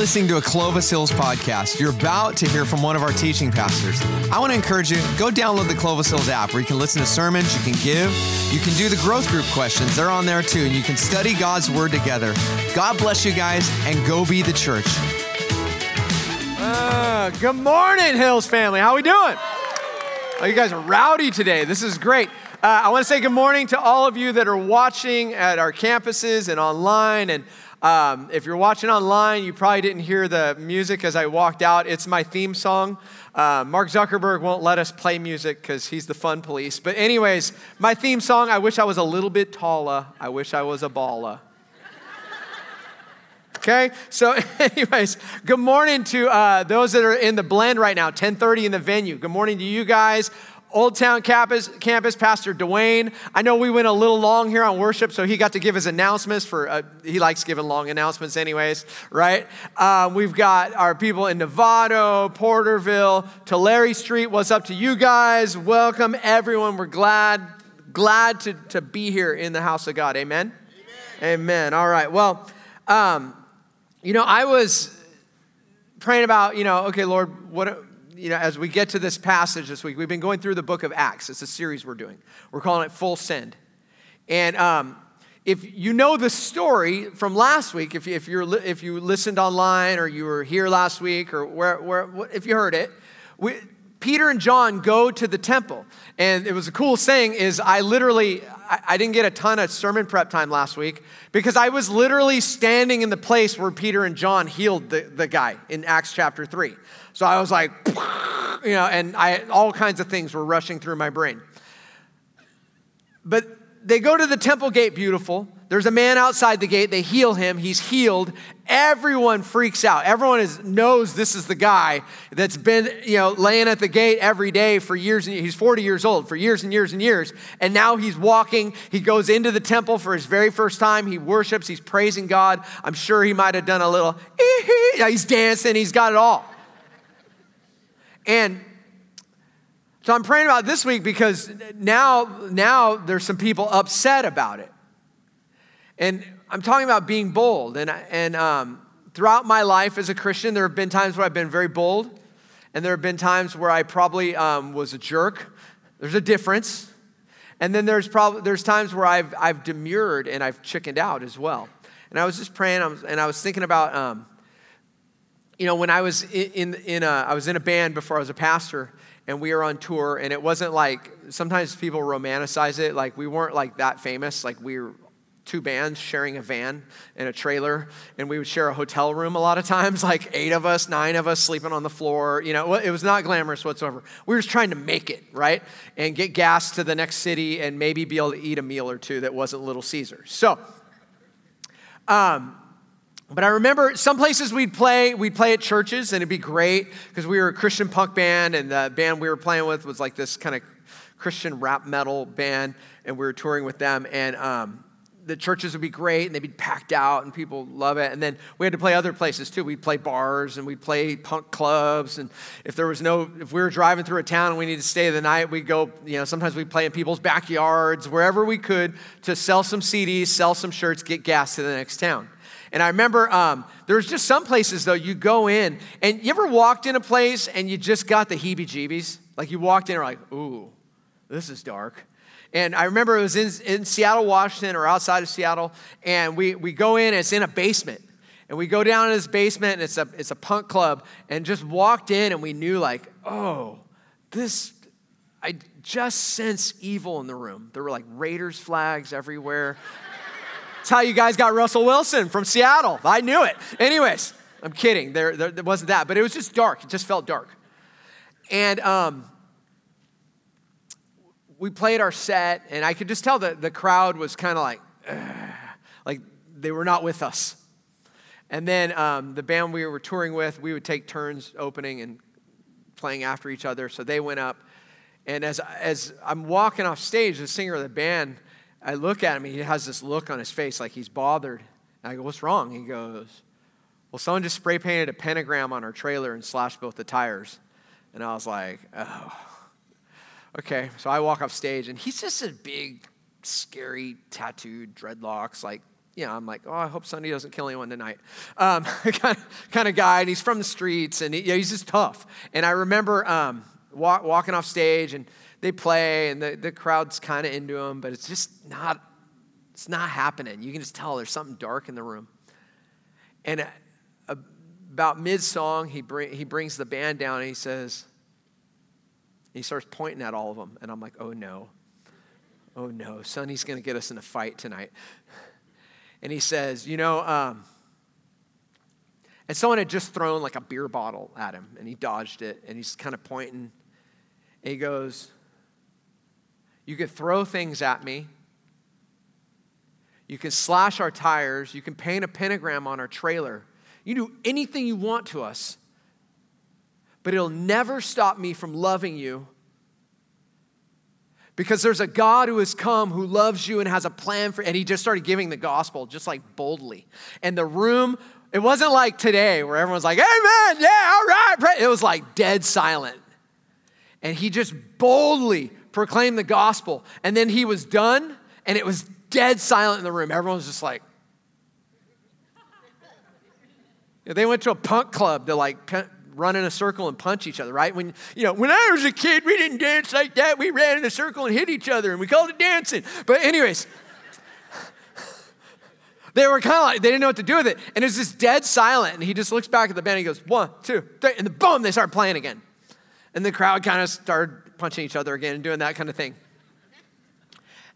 listening to a Clovis Hills podcast. You're about to hear from one of our teaching pastors. I want to encourage you, go download the Clovis Hills app where you can listen to sermons, you can give, you can do the growth group questions. They're on there too, and you can study God's word together. God bless you guys, and go be the church. Uh, good morning, Hills family. How are we doing? Oh, you guys are rowdy today. This is great. Uh, I want to say good morning to all of you that are watching at our campuses and online and um, if you're watching online, you probably didn't hear the music as I walked out. It's my theme song. Uh, Mark Zuckerberg won't let us play music because he's the fun police. But, anyways, my theme song I wish I was a little bit taller. I wish I was a baller. Okay, so anyways, good morning to uh, those that are in the blend right now, 10:30 in the venue. Good morning to you guys. Old Town Campus, campus Pastor Dwayne. I know we went a little long here on worship, so he got to give his announcements for, uh, he likes giving long announcements, anyways, right? Uh, we've got our people in Novato, Porterville, Tulare Street. What's up to you guys? Welcome, everyone. We're glad, glad to, to be here in the house of God. Amen? Amen. Amen. All right. Well, um, you know, I was praying about, you know, okay, Lord, what you know, as we get to this passage this week, we've been going through the book of Acts. It's a series we're doing. We're calling it Full Send. And um, if you know the story from last week, if you, if, you're, if you listened online or you were here last week or where, where if you heard it, we, Peter and John go to the temple. And it was a cool saying is I literally, I, I didn't get a ton of sermon prep time last week because I was literally standing in the place where Peter and John healed the, the guy in Acts chapter 3. So I was like, you know, and I, all kinds of things were rushing through my brain. But they go to the temple gate, beautiful. There's a man outside the gate. They heal him. He's healed. Everyone freaks out. Everyone is, knows this is the guy that's been, you know, laying at the gate every day for years. And he's 40 years old for years and years and years. And now he's walking. He goes into the temple for his very first time. He worships. He's praising God. I'm sure he might have done a little. He's dancing. He's got it all. And so I'm praying about this week because now, now there's some people upset about it. And I'm talking about being bold. And, and um, throughout my life as a Christian, there have been times where I've been very bold, and there have been times where I probably um, was a jerk. There's a difference. And then there's probably there's times where I've I've demurred and I've chickened out as well. And I was just praying, and I was thinking about um, you know, when I was in, in a, I was in a band before I was a pastor, and we were on tour, and it wasn't like sometimes people romanticize it. Like we weren't like that famous. Like we were two bands sharing a van and a trailer, and we would share a hotel room a lot of times. Like eight of us, nine of us sleeping on the floor. You know, it was not glamorous whatsoever. We were just trying to make it right and get gas to the next city, and maybe be able to eat a meal or two that wasn't Little Caesar. So. Um, but I remember some places we'd play, we'd play at churches, and it'd be great because we were a Christian punk band, and the band we were playing with was like this kind of Christian rap metal band, and we were touring with them. And um, the churches would be great, and they'd be packed out, and people love it. And then we had to play other places too. We'd play bars, and we'd play punk clubs. And if there was no, if we were driving through a town and we needed to stay the night, we'd go. You know, sometimes we'd play in people's backyards, wherever we could, to sell some CDs, sell some shirts, get gas to the next town. And I remember um, there's just some places though you go in and you ever walked in a place and you just got the heebie jeebies? Like you walked in and like, ooh, this is dark. And I remember it was in, in Seattle, Washington, or outside of Seattle, and we, we go in, and it's in a basement. And we go down in this basement, and it's a, it's a punk club, and just walked in, and we knew, like, oh, this, I just sense evil in the room. There were like Raiders flags everywhere. That's how you guys got Russell Wilson from Seattle. I knew it. Anyways, I'm kidding. There, there, there wasn't that, but it was just dark. It just felt dark. And um, we played our set, and I could just tell that the crowd was kind of like, like they were not with us. And then um, the band we were touring with, we would take turns opening and playing after each other. So they went up. And as, as I'm walking off stage, the singer of the band I look at him, he has this look on his face like he's bothered. And I go, What's wrong? He goes, Well, someone just spray painted a pentagram on our trailer and slashed both the tires. And I was like, Oh, okay. So I walk off stage, and he's just a big, scary, tattooed, dreadlocks, like you know, I'm like, oh, I hope Sonny doesn't kill anyone tonight. Um, kind, of, kind of guy, and he's from the streets, and he, yeah, he's just tough. And I remember um, walk, walking off stage, and they play, and the, the crowd's kind of into him, but it's just not, it's not happening. You can just tell there's something dark in the room. And uh, about mid-song, he, bring, he brings the band down, and he says, he starts pointing at all of them, and I'm like, oh no, oh no, Sonny's going to get us in a fight tonight and he says, You know, um, and someone had just thrown like a beer bottle at him, and he dodged it, and he's kind of pointing. And he goes, You could throw things at me. You can slash our tires. You can paint a pentagram on our trailer. You do anything you want to us. But it'll never stop me from loving you because there's a God who has come who loves you and has a plan for and he just started giving the gospel just like boldly. And the room it wasn't like today where everyone's like, "Amen. Yeah, all right." It was like dead silent. And he just boldly proclaimed the gospel. And then he was done and it was dead silent in the room. Everyone was just like They went to a punk club to like run in a circle and punch each other, right? When, you know, when I was a kid, we didn't dance like that. We ran in a circle and hit each other, and we called it dancing. But, anyways, they were kind of like, they didn't know what to do with it. And it's just dead silent. And he just looks back at the band and he goes, one, two, three. And then boom, they start playing again. And the crowd kind of started punching each other again and doing that kind of thing.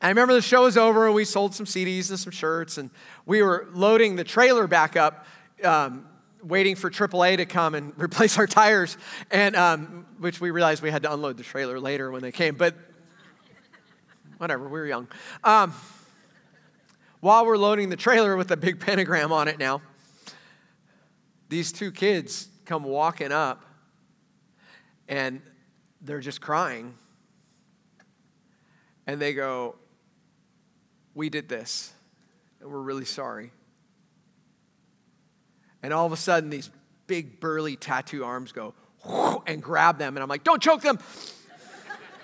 And I remember the show was over and we sold some CDs and some shirts and we were loading the trailer back up. Um, waiting for AAA to come and replace our tires, and um, which we realized we had to unload the trailer later when they came. But whatever, we were young. Um, while we're loading the trailer with a big pentagram on it now, these two kids come walking up, and they're just crying, and they go, "We did this, and we're really sorry." And all of a sudden, these big, burly tattoo arms go and grab them. And I'm like, don't choke them.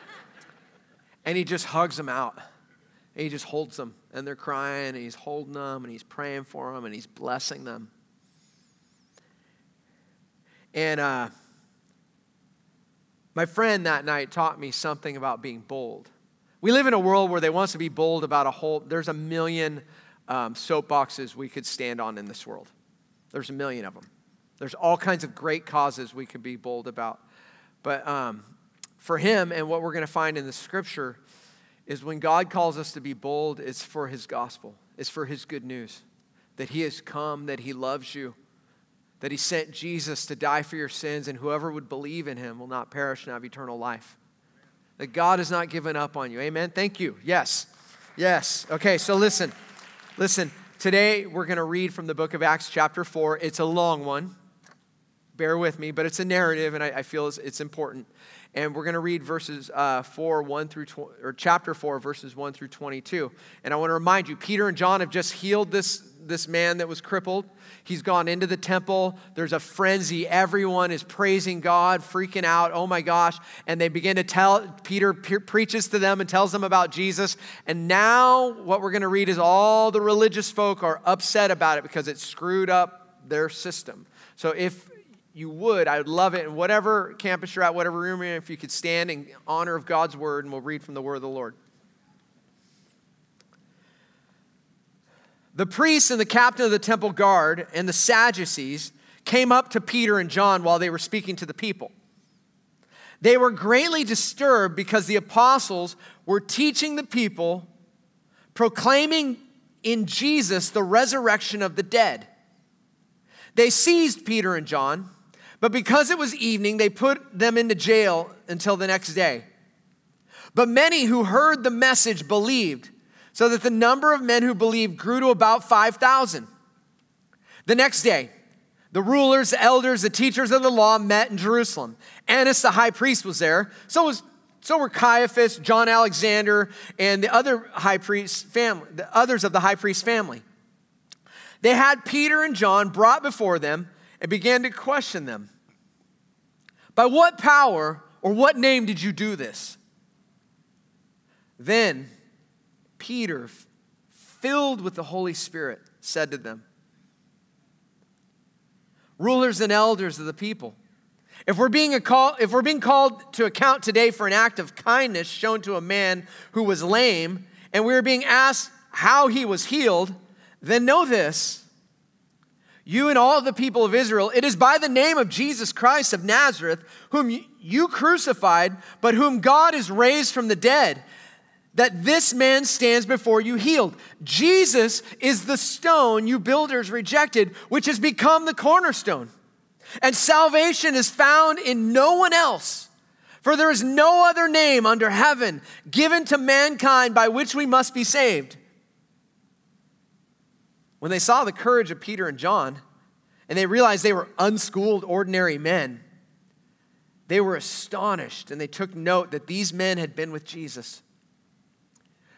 and he just hugs them out. And he just holds them. And they're crying, and he's holding them, and he's praying for them, and he's blessing them. And uh, my friend that night taught me something about being bold. We live in a world where they want us to be bold about a whole, there's a million um, soapboxes we could stand on in this world. There's a million of them. There's all kinds of great causes we could be bold about. But um, for him, and what we're going to find in the scripture, is when God calls us to be bold, it's for his gospel, it's for his good news that he has come, that he loves you, that he sent Jesus to die for your sins, and whoever would believe in him will not perish and have eternal life. That God has not given up on you. Amen. Thank you. Yes. Yes. Okay, so listen. Listen. Today, we're going to read from the book of Acts, chapter 4. It's a long one. Bear with me, but it's a narrative, and I, I feel it's, it's, important. And we're going to read verses uh, 4, 1 through, tw- or chapter 4, verses 1 through 22. And I want to remind you, Peter and John have just healed this, this man that was crippled. He's gone into the temple. There's a frenzy. Everyone is praising God, freaking out. Oh my gosh. And they begin to tell, Peter pe- preaches to them and tells them about Jesus. And now what we're going to read is all the religious folk are upset about it because it screwed up their system. So if you would, I would love it. And whatever campus you're at, whatever room you're in, if you could stand in honor of God's word, and we'll read from the word of the Lord. The priests and the captain of the temple guard and the Sadducees came up to Peter and John while they were speaking to the people. They were greatly disturbed because the apostles were teaching the people, proclaiming in Jesus the resurrection of the dead. They seized Peter and John, but because it was evening, they put them into jail until the next day. But many who heard the message believed so that the number of men who believed grew to about 5,000. The next day, the rulers, the elders, the teachers of the law met in Jerusalem. Annas the high priest was there. So was so were Caiaphas, John Alexander, and the other high priest family, the others of the high priest family. They had Peter and John brought before them and began to question them. By what power or what name did you do this? Then Peter, filled with the Holy Spirit, said to them, Rulers and elders of the people, if we're, being call, if we're being called to account today for an act of kindness shown to a man who was lame, and we are being asked how he was healed, then know this you and all the people of Israel, it is by the name of Jesus Christ of Nazareth, whom you crucified, but whom God has raised from the dead, that this man stands before you healed. Jesus is the stone you builders rejected, which has become the cornerstone. And salvation is found in no one else. For there is no other name under heaven given to mankind by which we must be saved. When they saw the courage of Peter and John, and they realized they were unschooled, ordinary men, they were astonished and they took note that these men had been with Jesus.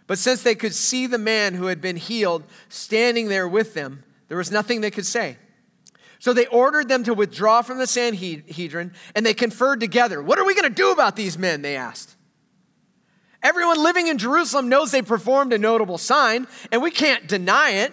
But since they could see the man who had been healed standing there with them, there was nothing they could say. So they ordered them to withdraw from the Sanhedrin and they conferred together. What are we going to do about these men? They asked. Everyone living in Jerusalem knows they performed a notable sign, and we can't deny it.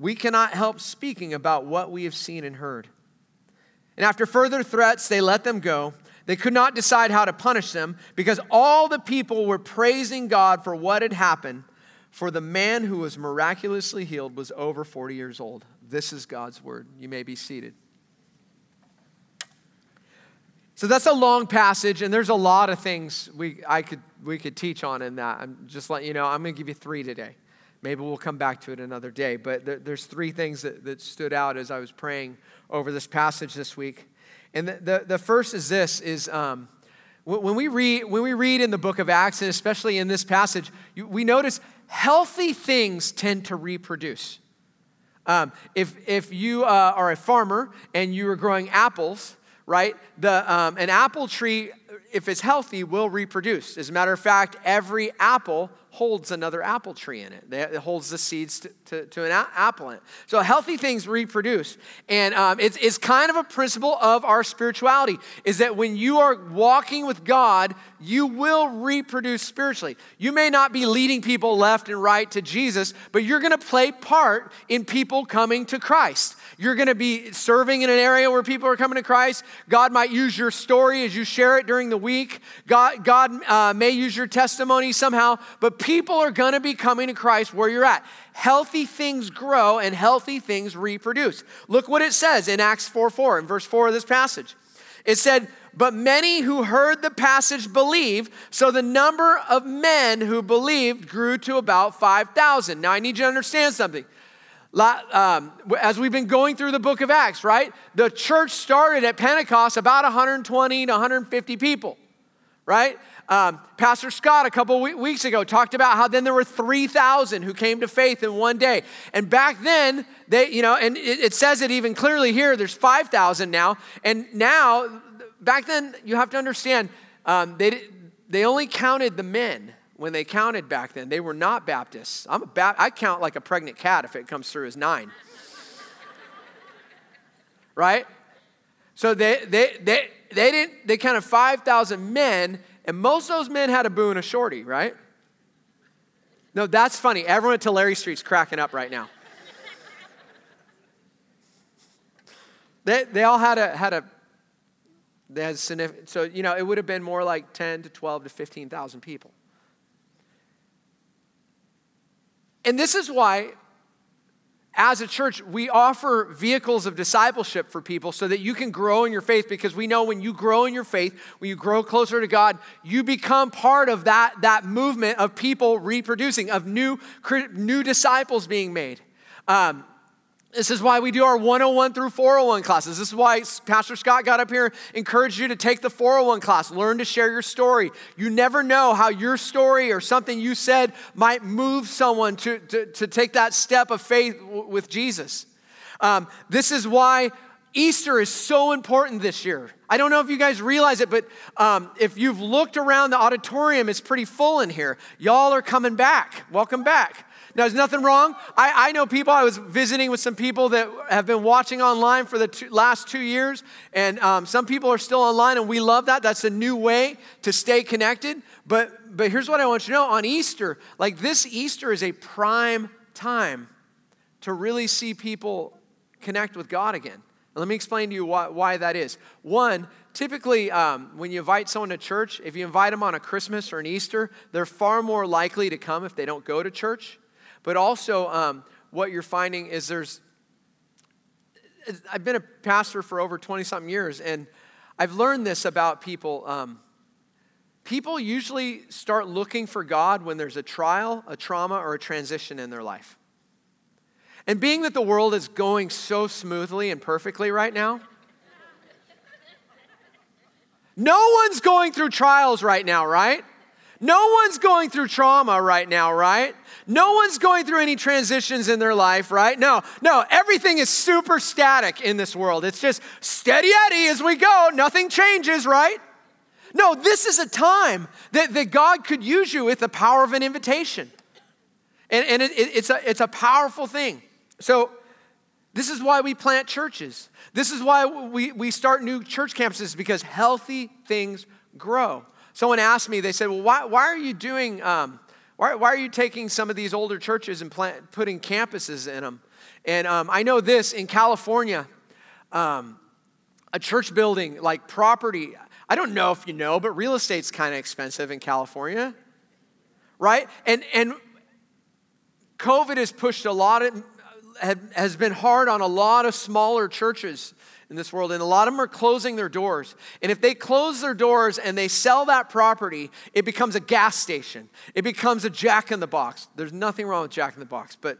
we cannot help speaking about what we have seen and heard. And after further threats, they let them go. They could not decide how to punish them because all the people were praising God for what had happened. For the man who was miraculously healed was over 40 years old. This is God's word. You may be seated. So that's a long passage, and there's a lot of things we, I could, we could teach on in that. I'm just letting you know, I'm going to give you three today. Maybe we'll come back to it another day. But there, there's three things that, that stood out as I was praying over this passage this week. And the, the, the first is this is um, when, we read, when we read in the book of Acts, and especially in this passage, you, we notice healthy things tend to reproduce. Um, if, if you uh, are a farmer and you are growing apples, right, the, um, an apple tree, if it's healthy, will reproduce. As a matter of fact, every apple holds another apple tree in it. It holds the seeds to, to, to an a- apple in it. So healthy things reproduce. And um, it's, it's kind of a principle of our spirituality, is that when you are walking with God, you will reproduce spiritually. You may not be leading people left and right to Jesus, but you're going to play part in people coming to Christ. You're going to be serving in an area where people are coming to Christ. God might use your story as you share it during the week. God, God uh, may use your testimony somehow, but people are going to be coming to Christ where you're at. Healthy things grow and healthy things reproduce. Look what it says in Acts 4 4, in verse 4 of this passage. It said, But many who heard the passage believed, so the number of men who believed grew to about 5,000. Now I need you to understand something. Um, as we've been going through the book of Acts, right? The church started at Pentecost about 120 to 150 people, right? Um, Pastor Scott, a couple weeks ago, talked about how then there were 3,000 who came to faith in one day. And back then, they, you know, and it, it says it even clearly here, there's 5,000 now. And now, back then, you have to understand, um, they, they only counted the men when they counted back then. They were not Baptists. I'm a ba- I count like a pregnant cat if it comes through as nine. right? So they, they, they, they didn't, they counted 5,000 men and most of those men had a boo and a shorty, right? No, that's funny. Everyone at Tulare Street's cracking up right now. they, they all had a, had a, they had significant, so, you know, it would have been more like 10 to 12 to 15,000 people. And this is why as a church, we offer vehicles of discipleship for people so that you can grow in your faith because we know when you grow in your faith, when you grow closer to God, you become part of that, that movement of people reproducing, of new, new disciples being made. Um, this is why we do our 101 through 401 classes. This is why Pastor Scott got up here, and encouraged you to take the 401 class, learn to share your story. You never know how your story or something you said might move someone to, to, to take that step of faith with Jesus. Um, this is why Easter is so important this year. I don't know if you guys realize it, but um, if you've looked around the auditorium, it's pretty full in here. Y'all are coming back. Welcome back. Now, there's nothing wrong. I, I know people, I was visiting with some people that have been watching online for the two, last two years, and um, some people are still online, and we love that. That's a new way to stay connected. But, but here's what I want you to know on Easter, like this Easter is a prime time to really see people connect with God again. let me explain to you why, why that is. One, typically um, when you invite someone to church, if you invite them on a Christmas or an Easter, they're far more likely to come if they don't go to church. But also, um, what you're finding is there's, I've been a pastor for over 20 something years, and I've learned this about people. Um, people usually start looking for God when there's a trial, a trauma, or a transition in their life. And being that the world is going so smoothly and perfectly right now, no one's going through trials right now, right? No one's going through trauma right now, right? No one's going through any transitions in their life, right? No, no, everything is super static in this world. It's just steady Eddie as we go, nothing changes, right? No, this is a time that, that God could use you with the power of an invitation. And, and it, it, it's, a, it's a powerful thing. So, this is why we plant churches. This is why we, we start new church campuses because healthy things grow. Someone asked me, they said, Well, why, why are you doing, um, why, why are you taking some of these older churches and plant, putting campuses in them? And um, I know this in California, um, a church building, like property, I don't know if you know, but real estate's kind of expensive in California, right? And, and COVID has pushed a lot of, has been hard on a lot of smaller churches in this world, and a lot of them are closing their doors. And if they close their doors and they sell that property, it becomes a gas station. It becomes a jack in the box. There's nothing wrong with jack in the box, but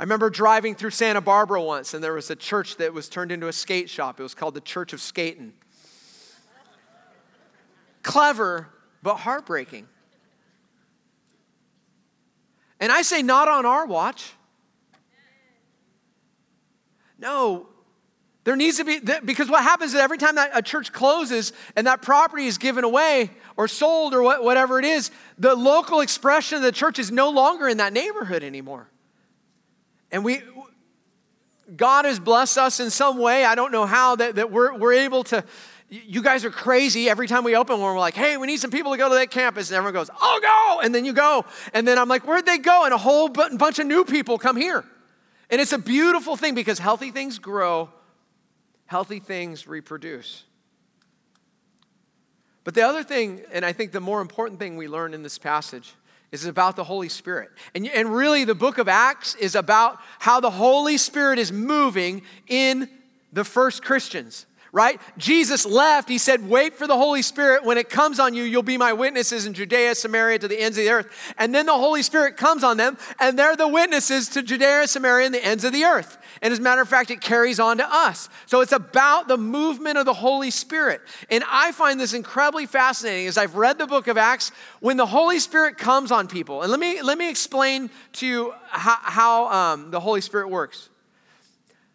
I remember driving through Santa Barbara once, and there was a church that was turned into a skate shop. It was called the Church of Skating. Clever, but heartbreaking. And I say, not on our watch. No. There needs to be, because what happens is every time that a church closes and that property is given away or sold or whatever it is, the local expression of the church is no longer in that neighborhood anymore. And we, God has blessed us in some way, I don't know how, that, that we're, we're able to, you guys are crazy. Every time we open one, we're like, hey, we need some people to go to that campus. And everyone goes, I'll go. And then you go. And then I'm like, where'd they go? And a whole bunch of new people come here. And it's a beautiful thing because healthy things grow, healthy things reproduce. But the other thing, and I think the more important thing we learn in this passage, is about the Holy Spirit. And, and really, the book of Acts is about how the Holy Spirit is moving in the first Christians right? Jesus left. He said, Wait for the Holy Spirit. When it comes on you, you'll be my witnesses in Judea, Samaria, to the ends of the earth. And then the Holy Spirit comes on them, and they're the witnesses to Judea, Samaria, and the ends of the earth. And as a matter of fact, it carries on to us. So it's about the movement of the Holy Spirit. And I find this incredibly fascinating as I've read the book of Acts when the Holy Spirit comes on people. And let me, let me explain to you how, how um, the Holy Spirit works.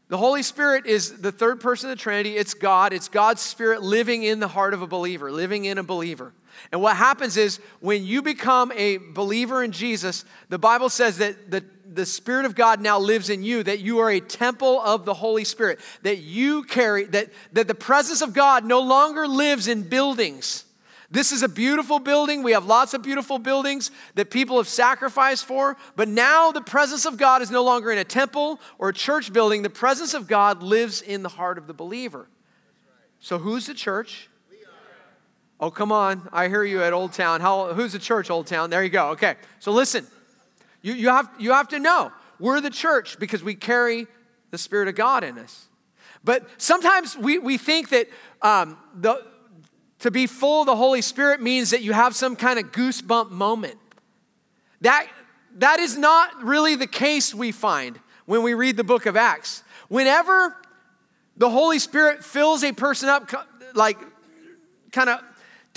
The Holy Spirit is the third person of the Trinity. It's God. It's God's Spirit living in the heart of a believer, living in a believer. And what happens is when you become a believer in Jesus, the Bible says that the, the Spirit of God now lives in you, that you are a temple of the Holy Spirit, that you carry, that, that the presence of God no longer lives in buildings this is a beautiful building. We have lots of beautiful buildings that people have sacrificed for. But now the presence of God is no longer in a temple or a church building. The presence of God lives in the heart of the believer. So who's the church? Oh, come on. I hear you at Old Town. How, who's the church, Old Town? There you go. Okay. So listen, you, you, have, you have to know we're the church because we carry the Spirit of God in us. But sometimes we, we think that um, the, to be full of the Holy Spirit means that you have some kind of goosebump moment. That, that is not really the case we find when we read the book of Acts. Whenever the Holy Spirit fills a person up, like kind of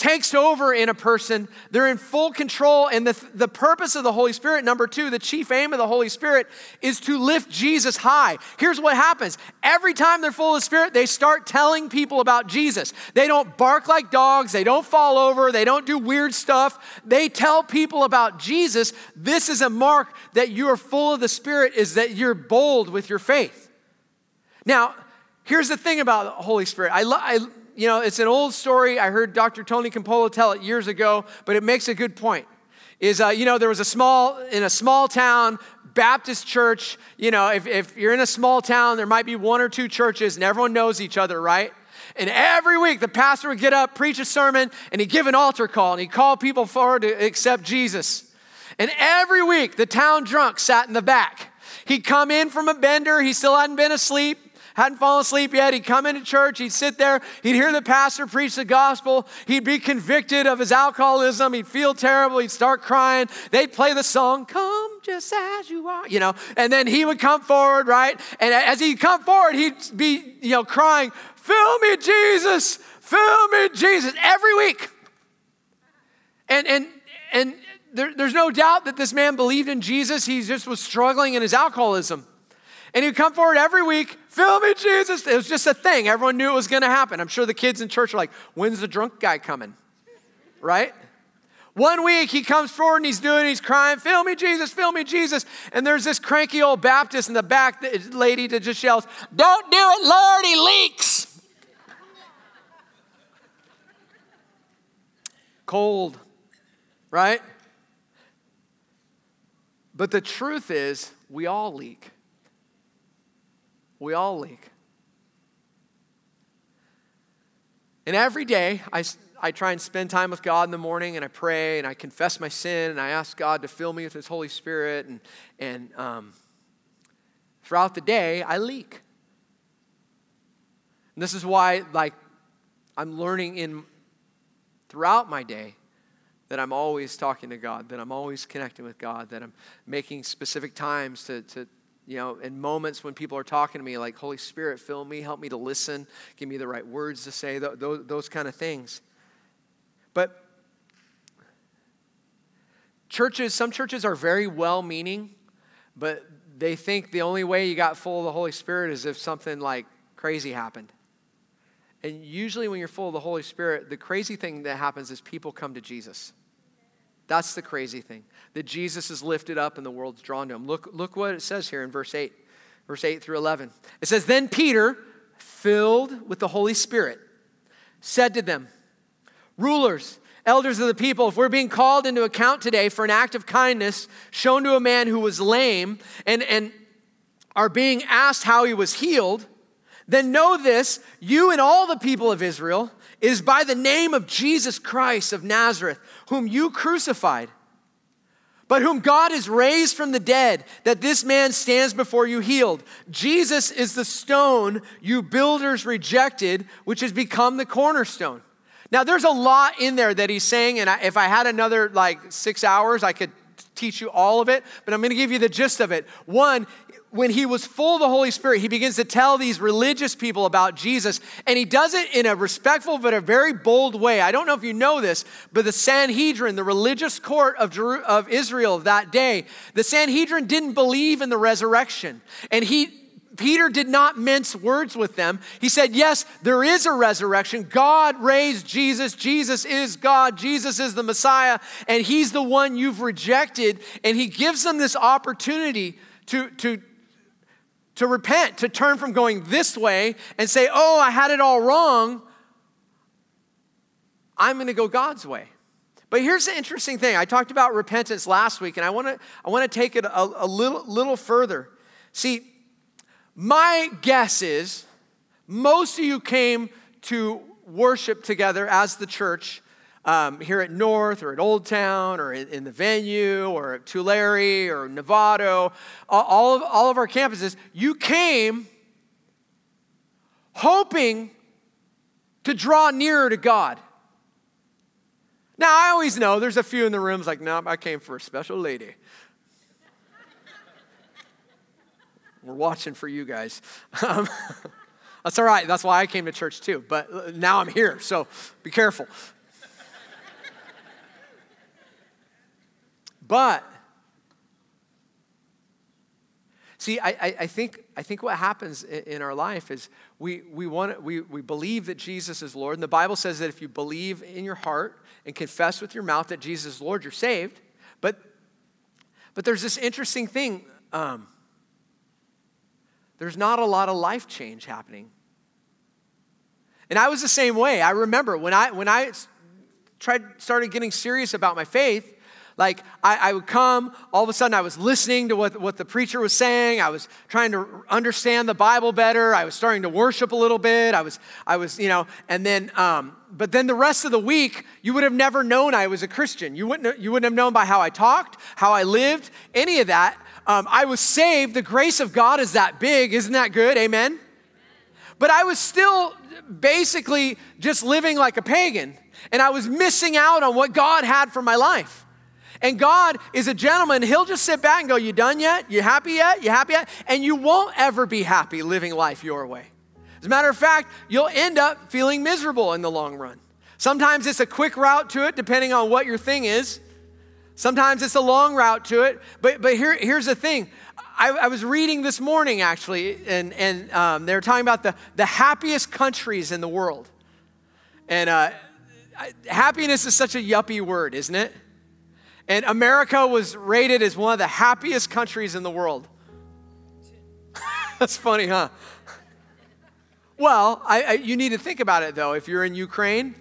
takes over in a person. They're in full control. And the, the purpose of the Holy Spirit, number two, the chief aim of the Holy Spirit is to lift Jesus high. Here's what happens every time they're full of the Spirit, they start telling people about Jesus. They don't bark like dogs, they don't fall over, they don't do weird stuff. They tell people about Jesus. This is a mark that you are full of the Spirit, is that you're bold with your faith. Now, here's the thing about the Holy Spirit. I, lo- I you know, it's an old story. I heard Dr. Tony Campolo tell it years ago, but it makes a good point. Is, uh, you know, there was a small, in a small town, Baptist church, you know, if, if you're in a small town, there might be one or two churches and everyone knows each other, right? And every week the pastor would get up, preach a sermon, and he'd give an altar call and he'd call people forward to accept Jesus. And every week the town drunk sat in the back. He'd come in from a bender, he still hadn't been asleep hadn't fallen asleep yet. He'd come into church, he'd sit there, he'd hear the pastor preach the gospel, he'd be convicted of his alcoholism, he'd feel terrible, he'd start crying. They'd play the song, Come just as you are, you know, and then he would come forward, right? And as he'd come forward, he'd be, you know, crying, Fill me, Jesus, fill me, Jesus, every week. And, and, and there, there's no doubt that this man believed in Jesus. He just was struggling in his alcoholism. And he'd come forward every week, fill me, Jesus. It was just a thing. Everyone knew it was going to happen. I'm sure the kids in church are like, when's the drunk guy coming? Right? One week he comes forward and he's doing, he's crying, fill me, Jesus, fill me, Jesus. And there's this cranky old Baptist in the back lady that just yells, don't do it, Lord, he leaks. Cold, right? But the truth is, we all leak. We all leak. And every day, I, I try and spend time with God in the morning and I pray and I confess my sin and I ask God to fill me with His Holy Spirit. And, and um, throughout the day, I leak. And this is why, like, I'm learning in throughout my day that I'm always talking to God, that I'm always connecting with God, that I'm making specific times to, to, you know, in moments when people are talking to me, like, Holy Spirit, fill me, help me to listen, give me the right words to say, those, those kind of things. But churches, some churches are very well meaning, but they think the only way you got full of the Holy Spirit is if something like crazy happened. And usually, when you're full of the Holy Spirit, the crazy thing that happens is people come to Jesus. That's the crazy thing. That Jesus is lifted up and the world's drawn to him. Look, look what it says here in verse 8, verse 8 through 11. It says, Then Peter, filled with the Holy Spirit, said to them, Rulers, elders of the people, if we're being called into account today for an act of kindness shown to a man who was lame and, and are being asked how he was healed, then know this, you and all the people of Israel, is by the name of Jesus Christ of Nazareth, whom you crucified, but whom God has raised from the dead, that this man stands before you healed. Jesus is the stone you builders rejected, which has become the cornerstone. Now, there's a lot in there that he's saying, and I, if I had another like six hours, I could teach you all of it, but I'm going to give you the gist of it. One, when he was full of the Holy Spirit, he begins to tell these religious people about Jesus, and he does it in a respectful but a very bold way. I don't know if you know this, but the Sanhedrin, the religious court of, Jeru- of Israel of that day, the Sanhedrin didn't believe in the resurrection. And he, Peter did not mince words with them. He said, Yes, there is a resurrection. God raised Jesus. Jesus is God. Jesus is the Messiah, and He's the one you've rejected. And He gives them this opportunity to, to, to repent, to turn from going this way and say, oh, I had it all wrong. I'm going to go God's way. But here's the interesting thing. I talked about repentance last week, and I want to I want to take it a, a little, little further. See, my guess is most of you came to worship together as the church um, here at North or at Old Town or in, in the venue or at Tulare or Novato, all of, all of our campuses, you came hoping to draw nearer to God. Now, I always know there's a few in the rooms like, no, I came for a special lady. We're watching for you guys. Um, that's all right. That's why I came to church too. But now I'm here, so be careful. but See, I, I, I, think, I think what happens in, our life is we, we, want, we, we believe that Jesus is Lord. And the Bible says that if you believe in your heart and confess with your mouth that Jesus is Lord, you're saved. But, but there's this interesting thing. Um, there's not a lot of life change happening. And I was the same way. I remember when I when I tried started getting serious about my faith, like I, I, would come, all of a sudden I was listening to what, what the preacher was saying. I was trying to understand the Bible better. I was starting to worship a little bit. I was, I was, you know, and then, um, but then the rest of the week, you would have never known I was a Christian. You wouldn't, you wouldn't have known by how I talked, how I lived, any of that. Um, I was saved. The grace of God is that big. Isn't that good? Amen? But I was still basically just living like a pagan, and I was missing out on what God had for my life. And God is a gentleman. He'll just sit back and go, You done yet? You happy yet? You happy yet? And you won't ever be happy living life your way. As a matter of fact, you'll end up feeling miserable in the long run. Sometimes it's a quick route to it, depending on what your thing is. Sometimes it's a long route to it. But, but here, here's the thing I, I, was reading this morning actually, and, and um, they were talking about the, the happiest countries in the world. And uh, happiness is such a yuppie word, isn't it? And America was rated as one of the happiest countries in the world. That's funny, huh? Well, I, I, you need to think about it though. If you're in Ukraine,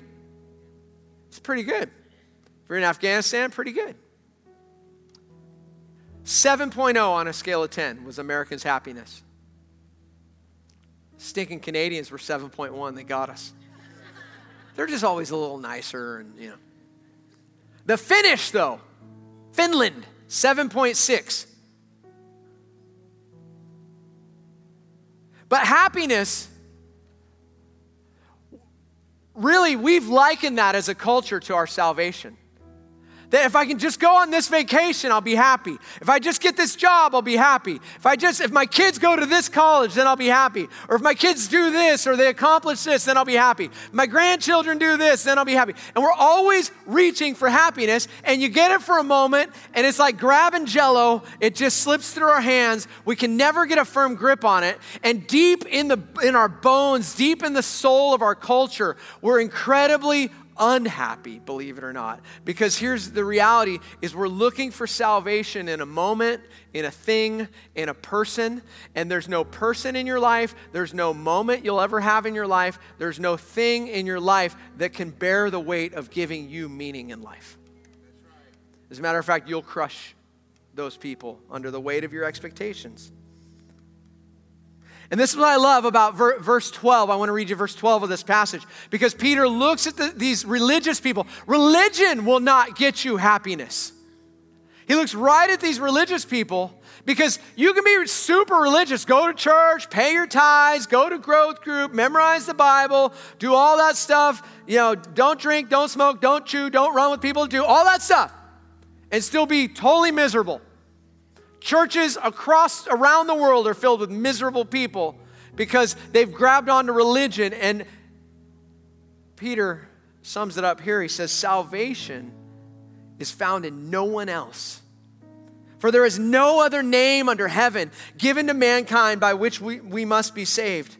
it's pretty good. If you're in Afghanistan, pretty good. 7.0 on a scale of 10 was Americans' happiness. Stinking Canadians were 7.1. They got us. They're just always a little nicer and, you know. The Finnish, though, Finland, 7.6. But happiness, really, we've likened that as a culture to our salvation. That if I can just go on this vacation, I'll be happy. If I just get this job, I'll be happy. If I just if my kids go to this college, then I'll be happy. Or if my kids do this or they accomplish this, then I'll be happy. If my grandchildren do this, then I'll be happy. And we're always reaching for happiness, and you get it for a moment, and it's like grabbing jello, it just slips through our hands. We can never get a firm grip on it. And deep in the in our bones, deep in the soul of our culture, we're incredibly unhappy, believe it or not. Because here's the reality is we're looking for salvation in a moment, in a thing, in a person, and there's no person in your life, there's no moment you'll ever have in your life, there's no thing in your life that can bear the weight of giving you meaning in life. As a matter of fact, you'll crush those people under the weight of your expectations. And this is what I love about ver- verse 12. I want to read you verse 12 of this passage because Peter looks at the, these religious people. Religion will not get you happiness. He looks right at these religious people because you can be super religious, go to church, pay your tithes, go to growth group, memorize the Bible, do all that stuff. You know, don't drink, don't smoke, don't chew, don't run with people, do all that stuff, and still be totally miserable. Churches across around the world are filled with miserable people because they've grabbed onto religion. And Peter sums it up here. He says, Salvation is found in no one else. For there is no other name under heaven given to mankind by which we, we must be saved.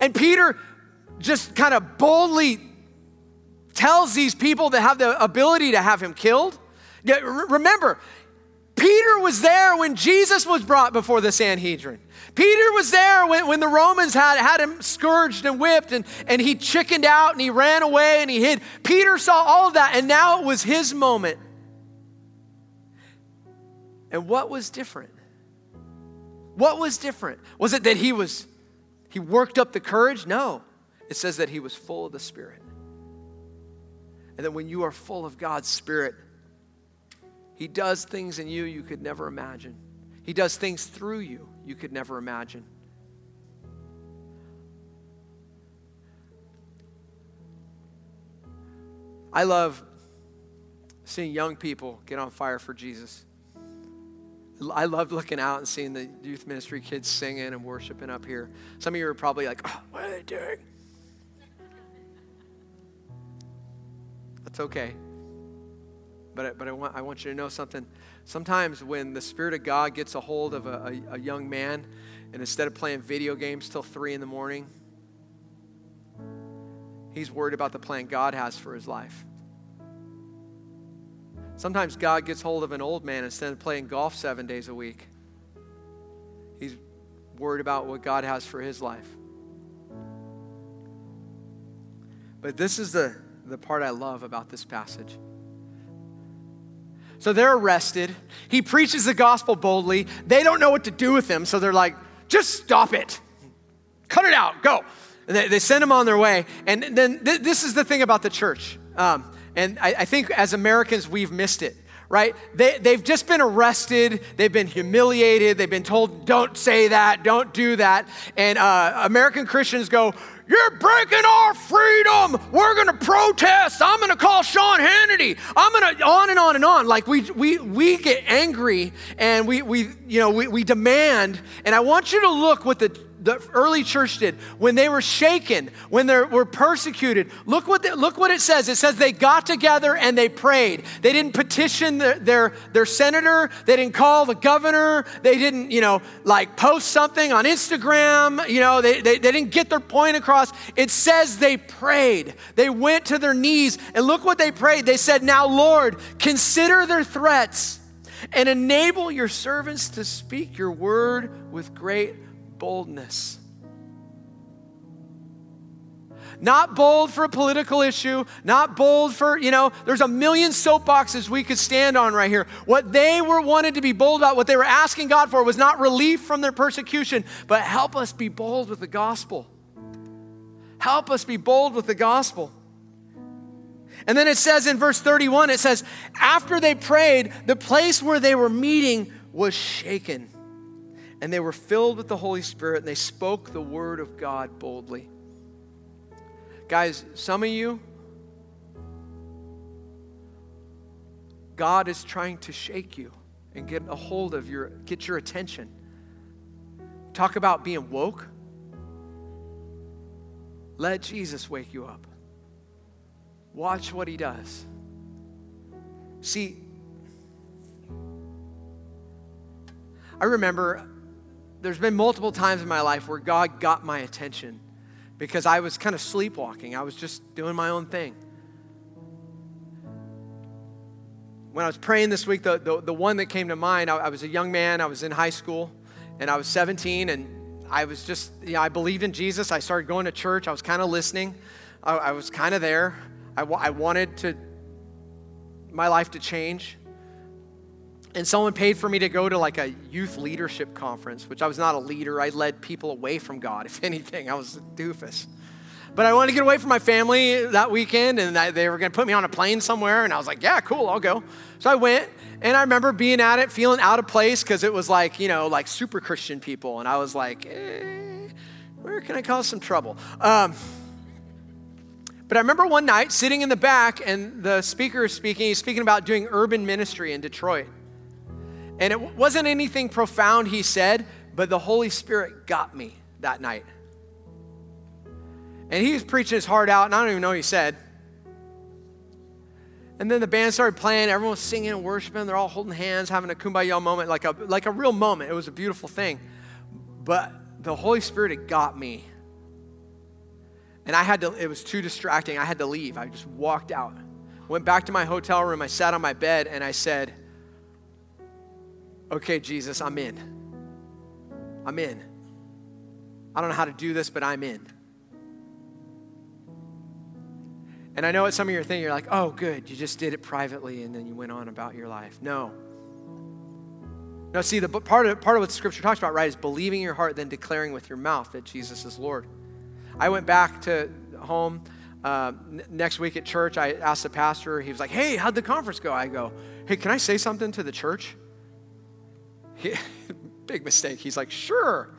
And Peter just kind of boldly tells these people that have the ability to have him killed Remember, Peter was there when Jesus was brought before the Sanhedrin. Peter was there when, when the Romans had, had him scourged and whipped and, and he chickened out and he ran away and he hid. Peter saw all of that and now it was his moment. And what was different? What was different? Was it that he was he worked up the courage? No. It says that he was full of the Spirit. And that when you are full of God's Spirit, he does things in you you could never imagine. He does things through you you could never imagine. I love seeing young people get on fire for Jesus. I love looking out and seeing the youth ministry kids singing and worshiping up here. Some of you are probably like, oh, what are they doing? That's okay. But, but I, want, I want you to know something. Sometimes when the Spirit of God gets a hold of a, a, a young man, and instead of playing video games till 3 in the morning, he's worried about the plan God has for his life. Sometimes God gets hold of an old man instead of playing golf seven days a week. He's worried about what God has for his life. But this is the, the part I love about this passage. So they're arrested. He preaches the gospel boldly. They don't know what to do with him, so they're like, just stop it. Cut it out. Go. And they, they send him on their way. And then th- this is the thing about the church. Um, and I, I think as Americans, we've missed it right? They, they've just been arrested, they've been humiliated, they've been told, don't say that, don't do that. And uh, American Christians go, you're breaking our freedom. We're going to protest. I'm going to call Sean Hannity. I'm going to on and on and on. Like we we we get angry and we we you know we, we demand. And I want you to look what the the early church did when they were shaken, when they were persecuted. Look what, look what it says. It says they got together and they prayed. They didn't petition their, their, their senator. They didn't call the governor. They didn't, you know, like post something on Instagram. You know, they, they, they didn't get their point across. It says they prayed. They went to their knees and look what they prayed. They said, Now, Lord, consider their threats and enable your servants to speak your word with great boldness. Not bold for a political issue, not bold for, you know, there's a million soapboxes we could stand on right here. What they were wanted to be bold about, what they were asking God for was not relief from their persecution, but help us be bold with the gospel. Help us be bold with the gospel. And then it says in verse 31, it says, after they prayed, the place where they were meeting was shaken and they were filled with the Holy Spirit and they spoke the word of God boldly. Guys, some of you, God is trying to shake you and get a hold of your, get your attention. Talk about being woke. Let Jesus wake you up. Watch what he does. See, I remember there's been multiple times in my life where God got my attention because I was kind of sleepwalking. I was just doing my own thing. When I was praying this week, the, the, the one that came to mind, I, I, was a young man, I was in high school, and I was 17, and I was just, you know, I believed in Jesus. I started going to church, I was kind of listening, I, I was kind of there. I, I wanted to, my life to change and someone paid for me to go to like a youth leadership conference, which I was not a leader. I led people away from God. If anything, I was a doofus. But I wanted to get away from my family that weekend, and they were going to put me on a plane somewhere. And I was like, yeah, cool, I'll go. So I went, and I remember being at it, feeling out of place because it was like, you know, like super Christian people. And I was like, eh, where can I cause some trouble? Um, but I remember one night sitting in the back, and the speaker is speaking. He's speaking about doing urban ministry in Detroit. And it wasn't anything profound he said, but the Holy Spirit got me that night. And he was preaching his heart out, and I don't even know what he said. And then the band started playing, everyone was singing and worshiping, they're all holding hands, having a kumbaya moment, like a, like a real moment. It was a beautiful thing. But the Holy Spirit had got me. And I had to, it was too distracting. I had to leave. I just walked out. Went back to my hotel room. I sat on my bed and I said, okay, Jesus, I'm in. I'm in. I don't know how to do this, but I'm in. And I know what some of you are thinking, you're like, oh, good, you just did it privately and then you went on about your life. No. No, see, the part of, part of what Scripture talks about, right, is believing your heart, then declaring with your mouth that Jesus is Lord. I went back to home uh, n- next week at church. I asked the pastor, he was like, hey, how'd the conference go? I go, hey, can I say something to the church? He, big mistake. He's like, sure.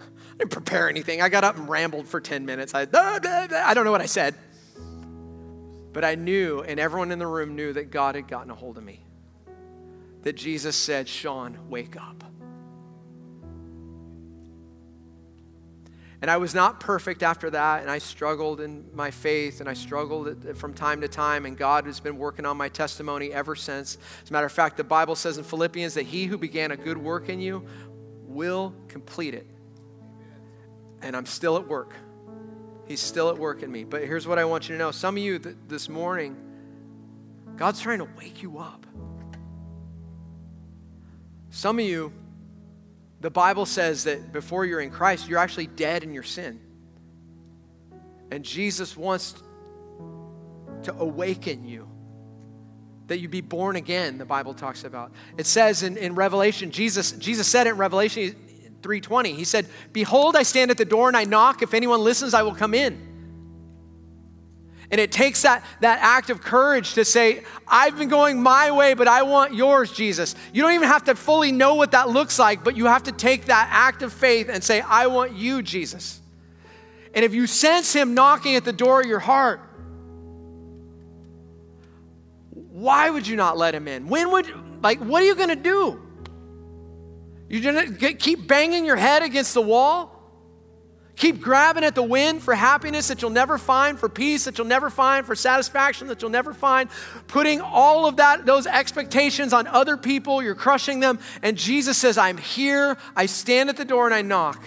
I didn't prepare anything. I got up and rambled for 10 minutes. I, I don't know what I said. But I knew, and everyone in the room knew that God had gotten a hold of me. That Jesus said, Sean, wake up. And I was not perfect after that, and I struggled in my faith, and I struggled from time to time, and God has been working on my testimony ever since. As a matter of fact, the Bible says in Philippians that he who began a good work in you will complete it. And I'm still at work. He's still at work in me. But here's what I want you to know some of you th- this morning, God's trying to wake you up. Some of you, the Bible says that before you're in Christ, you're actually dead in your sin. And Jesus wants to awaken you, that you be born again, the Bible talks about. It says in, in Revelation, Jesus, Jesus said it in Revelation 3:20. He said, Behold, I stand at the door and I knock. If anyone listens, I will come in. And it takes that, that act of courage to say, I've been going my way, but I want yours, Jesus. You don't even have to fully know what that looks like, but you have to take that act of faith and say, I want you, Jesus. And if you sense him knocking at the door of your heart, why would you not let him in? When would, like, what are you going to do? You're going to keep banging your head against the wall? Keep grabbing at the wind for happiness that you'll never find, for peace that you'll never find, for satisfaction that you'll never find. Putting all of that, those expectations on other people, you're crushing them. And Jesus says, I'm here, I stand at the door and I knock.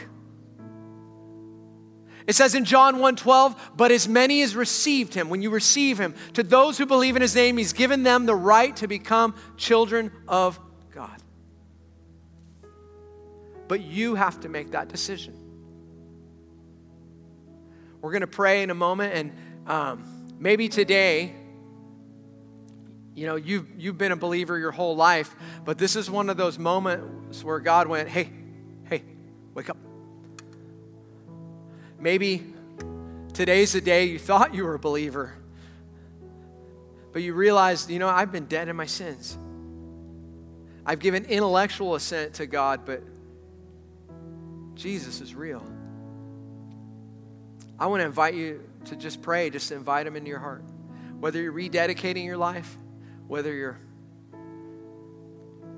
It says in John 1:12, but as many as received him, when you receive him, to those who believe in his name, he's given them the right to become children of God. But you have to make that decision. We're going to pray in a moment, and um, maybe today, you know, you've, you've been a believer your whole life, but this is one of those moments where God went, hey, hey, wake up. Maybe today's the day you thought you were a believer, but you realized, you know, I've been dead in my sins. I've given intellectual assent to God, but Jesus is real. I want to invite you to just pray, just invite Him into your heart. Whether you're rededicating your life, whether you're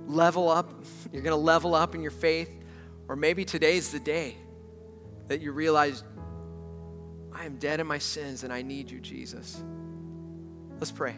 level up, you're going to level up in your faith, or maybe today's the day that you realize, I am dead in my sins and I need you, Jesus. Let's pray.